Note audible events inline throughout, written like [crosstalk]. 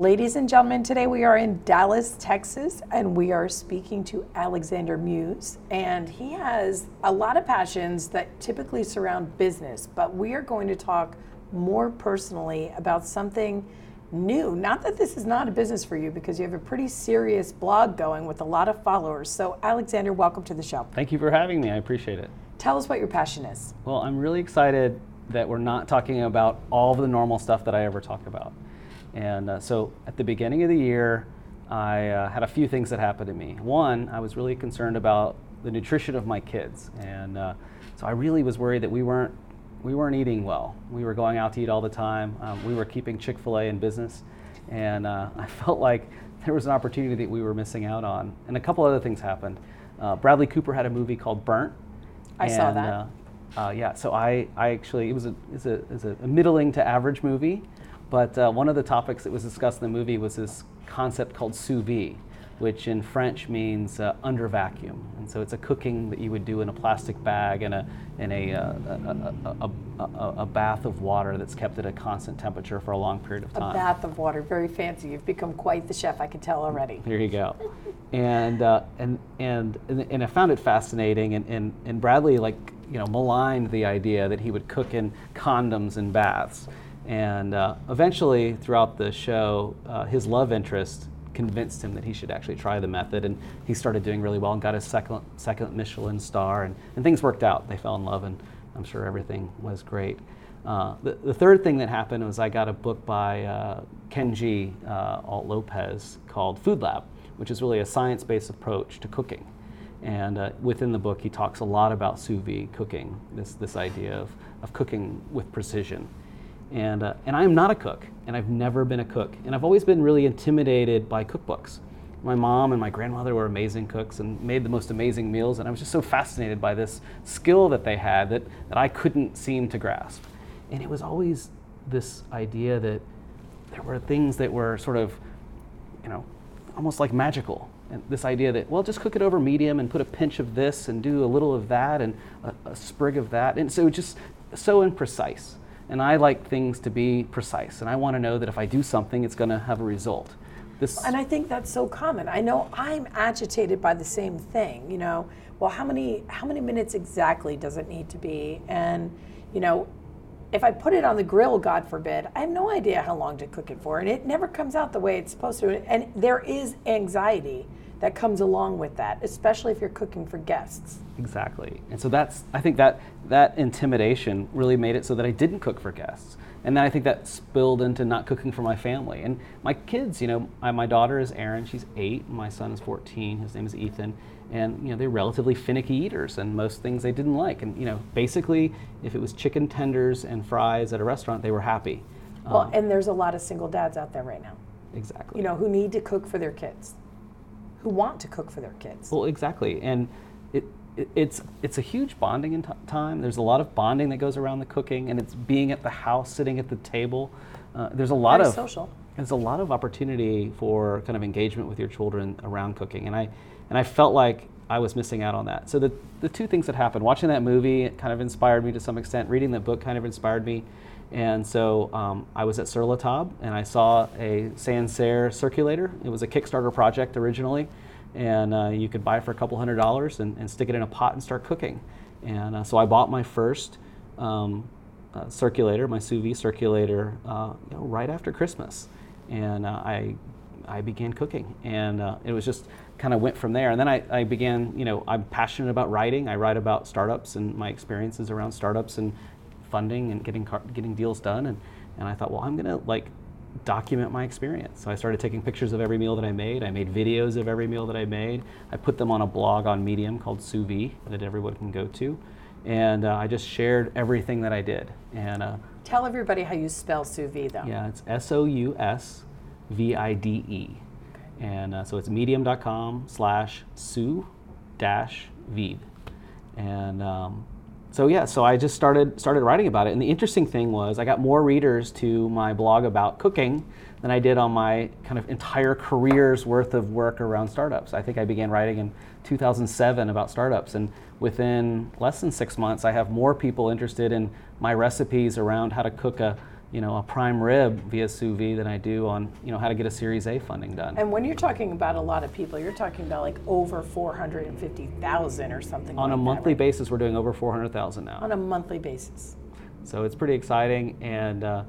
Ladies and gentlemen, today we are in Dallas, Texas, and we are speaking to Alexander Muse. And he has a lot of passions that typically surround business, but we are going to talk more personally about something new. Not that this is not a business for you, because you have a pretty serious blog going with a lot of followers. So, Alexander, welcome to the show. Thank you for having me. I appreciate it. Tell us what your passion is. Well, I'm really excited that we're not talking about all of the normal stuff that I ever talk about. And uh, so at the beginning of the year, I uh, had a few things that happened to me. One, I was really concerned about the nutrition of my kids. And uh, so I really was worried that we weren't, we weren't eating well. We were going out to eat all the time. Um, we were keeping Chick fil A in business. And uh, [laughs] I felt like there was an opportunity that we were missing out on. And a couple other things happened. Uh, Bradley Cooper had a movie called Burnt. I saw that. uh, yeah, so I, I actually, it was a, it's a, it's a middling to average movie, but uh, one of the topics that was discussed in the movie was this concept called sous vide, which in French means uh, under vacuum. And so it's a cooking that you would do in a plastic bag in a, in a, uh, a, a, a, a, bath of water that's kept at a constant temperature for a long period of time. A bath of water, very fancy. You've become quite the chef, I can tell already. There you go. And, uh, and, and, and, and I found it fascinating. And, and, and Bradley, like, you know, maligned the idea that he would cook in condoms and baths. And uh, eventually, throughout the show, uh, his love interest convinced him that he should actually try the method. And he started doing really well and got his second, second Michelin star. And, and things worked out. They fell in love, and I'm sure everything was great. Uh, the, the third thing that happened was I got a book by uh, Kenji uh, Alt Lopez called Food Lab, which is really a science based approach to cooking. And uh, within the book, he talks a lot about sous vide cooking, this, this idea of, of cooking with precision. And, uh, and I am not a cook, and I've never been a cook. And I've always been really intimidated by cookbooks. My mom and my grandmother were amazing cooks and made the most amazing meals, and I was just so fascinated by this skill that they had that, that I couldn't seem to grasp. And it was always this idea that there were things that were sort of, you know, almost like magical. And this idea that, well, just cook it over medium and put a pinch of this and do a little of that and a, a sprig of that. And so just so imprecise. And I like things to be precise. And I want to know that if I do something, it's going to have a result. This, And I think that's so common. I know I'm agitated by the same thing. You know, well, how many how many minutes exactly does it need to be? And you know, if I put it on the grill, God forbid, I have no idea how long to cook it for, and it never comes out the way it's supposed to. And there is anxiety that comes along with that, especially if you're cooking for guests. Exactly. And so that's I think that that intimidation really made it so that I didn't cook for guests. And then I think that spilled into not cooking for my family. And my kids, you know, I, my daughter is Erin, she's 8, my son is 14, his name is Ethan, and you know, they're relatively finicky eaters and most things they didn't like. And you know, basically if it was chicken tenders and fries at a restaurant, they were happy. Well, Um, and there's a lot of single dads out there right now, exactly. you know, who need to cook for their kids, who want to cook for their kids. Well, exactly, and it, it it's it's a huge bonding in t- time. There's a lot of bonding that goes around the cooking, and it's being at the house, sitting at the table. Uh, there's a lot Very of social. There's a lot of opportunity for kind of engagement with your children around cooking, and I and I felt like I was missing out on that. So the the two things that happened, watching that movie, kind of inspired me to some extent. Reading that book kind of inspired me. And so um, I was at Sur La Table and I saw a Sansaire circulator. It was a Kickstarter project originally, and uh, you could buy for a couple hundred dollars and, and stick it in a pot and start cooking. And uh, so I bought my first um, uh, circulator, my sous vide circulator, uh, you know, right after Christmas, and uh, I I began cooking, and uh, it was just kind of went from there. And then I, I began, you know, I'm passionate about writing. I write about startups and my experiences around startups and funding and getting car- getting deals done. And, and I thought, well, I'm gonna like document my experience. So I started taking pictures of every meal that I made. I made videos of every meal that I made. I put them on a blog on Medium called Sous Vide that everyone can go to. And uh, I just shared everything that I did. And uh, Tell everybody how you spell sous vide, though. yeah, it's S O U S V I D E. And uh, so it's medium.com slash sous dash vide. And um, so yeah, so I just started started writing about it. And the interesting thing was I got more readers to my blog about cooking than I did on my kind of entire career's worth of work around startups. I think I began writing in 2007 about startups, and within less than six months, I have more people interested in my recipes around how to cook a you know a prime rib via sous vide than I do on you know how to get a Series A funding done. And when you're talking about a lot of people, you're talking about like over 450,000 or something on like a that, monthly right? basis, we're doing over 400,000 now. On a monthly basis. So it's pretty exciting, and uh,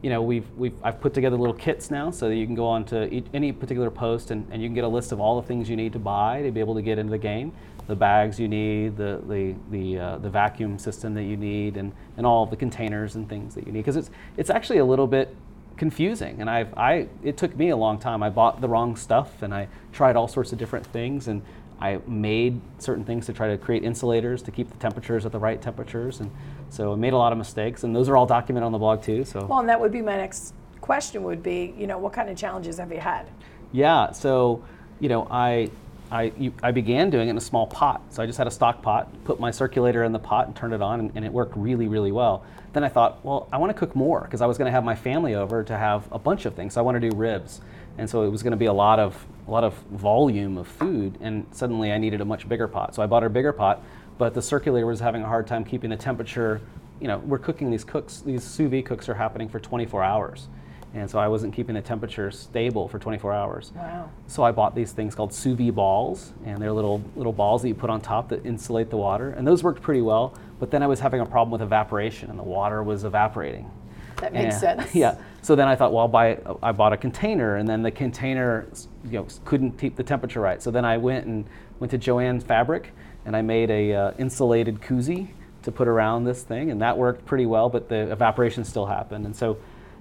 you know we've we've I've put together little kits now, so that you can go on to each, any particular post, and, and you can get a list of all the things you need to buy to be able to get into the game, the bags you need, the the the, uh, the vacuum system that you need, and, and all the containers and things that you need, because it's it's actually a little bit confusing, and I've I it took me a long time. I bought the wrong stuff, and I tried all sorts of different things, and I made certain things to try to create insulators to keep the temperatures at the right temperatures, and so I made a lot of mistakes, and those are all documented on the blog too. So Well, and that would be my next question would be, you know, what kind of challenges have you had? yeah, so you know I. I, you, I began doing it in a small pot. So I just had a stock pot, put my circulator in the pot and turned it on, and, and it worked really, really well. Then I thought, well, I want to cook more because I was going to have my family over to have a bunch of things. So I want to do ribs, and so it was going to be a lot of a lot of volume of food. And suddenly I needed a much bigger pot. So I bought a bigger pot, but the circulator was having a hard time keeping the temperature. You know, we're cooking these cooks. These sous vide cooks are happening for 24 hours, and so I wasn't keeping the temperature stable for 24 hours. Wow. So I bought these things called sous vide balls, and they're little little balls that you put on top that insulate the water, and those worked pretty well. But then I was having a problem with evaporation, and the water was evaporating. That makes And- sense. [laughs] Yeah. So then I thought, well, I'll buy. I bought a container, and then the container, you know, couldn't keep the temperature right. So then I went and went to Jo-Ann Fabric, and I made a uh, insulated koozie to put around this thing, and that worked pretty well. But the evaporation still happened, and so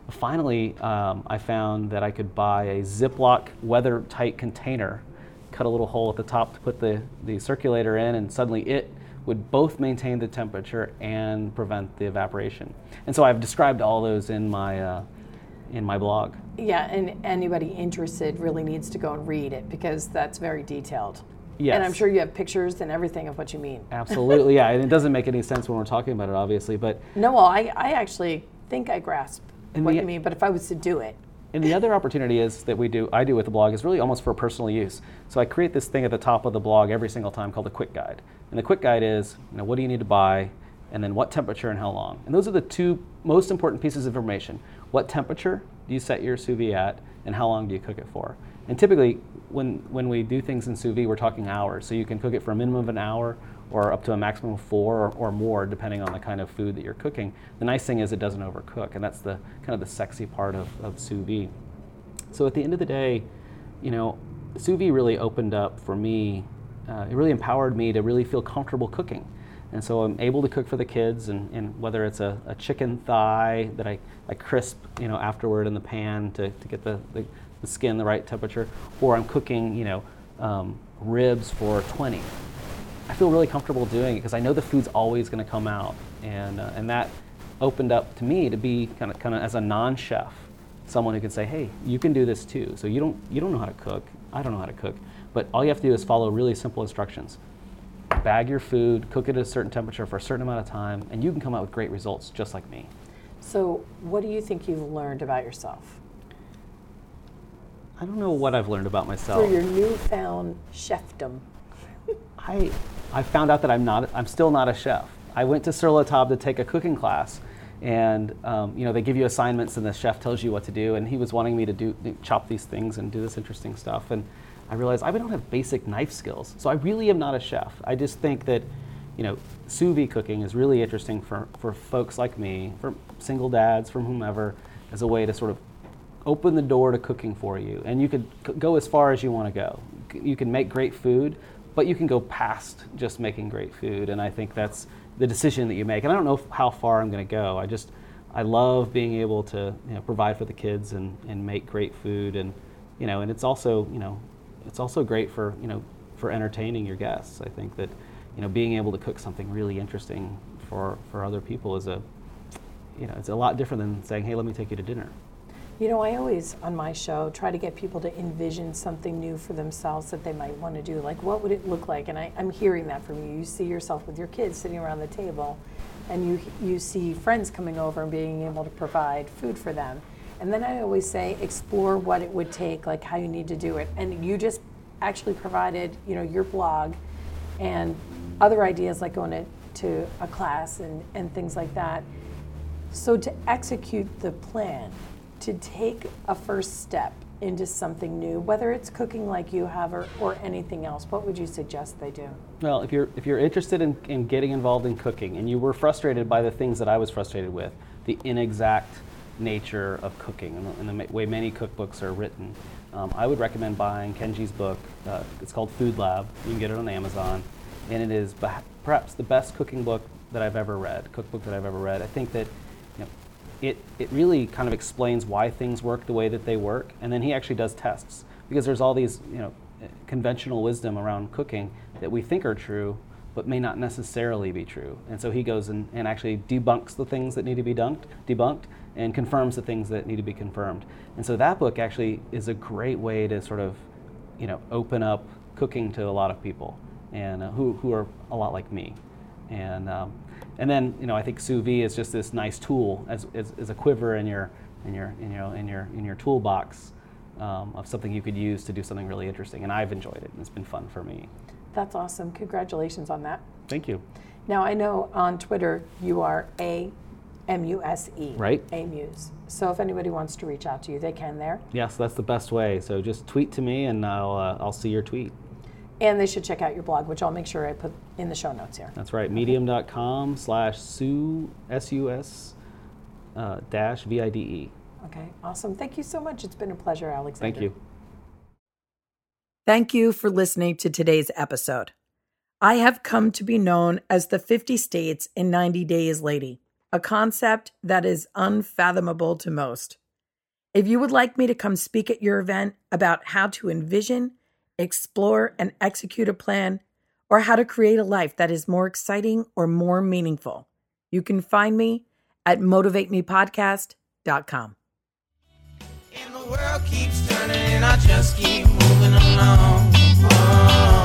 finally um, I found that I could buy a Ziploc weather-tight container, cut a little hole at the top to put the the circulator in, and suddenly it would both maintain the temperature and prevent the evaporation. And so I've described all those in my uh, in my blog. Yeah, and anybody interested really needs to go and read it because that's very detailed. Yes. And I'm sure you have pictures and everything of what you mean. Absolutely, [laughs] yeah. And it doesn't make any sense when we're talking about it, obviously. But No, well, I, I actually think I grasp And what the- you mean, but if I was to do it, and the other opportunity is that we do I do with the blog is really almost for personal use. So I create this thing at the top of the blog every single time called a quick guide. And the quick guide is, you know, what do you need to buy, and then what temperature and how long. And those are the two most important pieces of information. What temperature do you set your sous vide at, and how long do you cook it for? And typically, when when we do things in sous vide, we're talking hours. So you can cook it for a minimum of an hour or up to a maximum of four or, or more, depending on the kind of food that you're cooking. The nice thing is it doesn't overcook, and that's the kind of the sexy part of, of sous vide. So at the end of the day, you know, sous vide really opened up for me. Uh, it really empowered me to really feel comfortable cooking, and so I'm able to cook for the kids. And, and whether it's a, a chicken thigh that I, I crisp, you know, afterward in the pan to, to get the, the, the skin the right temperature, or I'm cooking, you know, um, ribs for 20. I feel really comfortable doing it because I know the food's always going to come out, and uh, and that opened up to me to be kind of kind of as a non-chef, someone who could say, hey, you can do this too. So you don't you don't know how to cook, I don't know how to cook, but all you have to do is follow really simple instructions. Bag your food, cook it at a certain temperature for a certain amount of time, and you can come out with great results just like me. so what do you think you've learned about yourself I don't know what I've learned about myself. through your newfound chefdom? I, I found out that I'm not, I'm still not a chef. I went to Sur La Table to take a cooking class, and um, you know they give you assignments, and the chef tells you what to do. And he was wanting me to do chop these things and do this interesting stuff. And I realized I don't have basic knife skills, so I really am not a chef. I just think that, you know, sous vide cooking is really interesting for for folks like me, for single dads, from whomever, as a way to sort of open the door to cooking for you. And you could c- go as far as you want to go. C- You can make great food, but you can go past just making great food. And I think that's the decision that you make. And I don't know f- how far I'm going to go. I just I love being able to you know, provide for the kids and, and make great food and you know and it's also you know it's also great for you know for entertaining your guests. I think that you know being able to cook something really interesting for for other people is a you know it's a lot different than saying hey let me take you to dinner. You know, I always on my show try to get people to envision something new for themselves that they might want to do. Like, what would it look like? And I, I'm hearing that from you. You see yourself with your kids sitting around the table, and you you see friends coming over and being able to provide food for them. And then I always say, explore what it would take, like how you need to do it. And you just actually provided, you know, your blog and other ideas like going to, to a class and, and things like that. So to execute the plan, to take a first step into something new, whether it's cooking like you have or, or anything else, what would you suggest they do? Well, if you're if you're interested in, in getting involved in cooking and you were frustrated by the things that I was frustrated with, the inexact nature of cooking and the, and the way many cookbooks are written, um, I would recommend buying Kenji's book. Uh, it's called Food Lab. You can get it on Amazon, and it is perhaps the best cooking book that I've ever read, cookbook that I've ever read. I think that it, it really kind of explains why things work the way that they work, and then he actually does tests because there's all these you know conventional wisdom around cooking that we think are true, but may not necessarily be true. And so he goes and, and actually debunks the things that need to be dunked, debunked and confirms the things that need to be confirmed. And so that book actually is a great way to sort of, you know, open up cooking to a lot of people and uh, who, who are a lot like me. And, um, and then, you know, I think sous vide is just this nice tool as, as, as a quiver in your, in your, in your, in your, in your toolbox um, of something you could use to do something really interesting. And I've enjoyed it, and it's been fun for me. That's awesome. Congratulations on that. Thank you. Now, I know on Twitter you are A M U S E. Right. A Muse. So if anybody wants to reach out to you, they can there. Yes, that's the best way. So just tweet to me, and I'll uh, I'll see your tweet. And they should check out your blog, which I'll make sure I put in the show notes here. That's right. Medium.com slash su s u s uh, dash v i d e. Okay, awesome. Thank you so much. It's been a pleasure, Alexander. Thank you. Thank you for listening to today's episode. I have come to be known as the 50 States in 90 Days Lady, a concept that is unfathomable to most. If you would like me to come speak at your event about how to envision, explore, and execute a plan, or how to create a life that is more exciting or more meaningful, you can find me at motivatemepodcast.com. And the world keeps turning and I just keep moving along. Oh.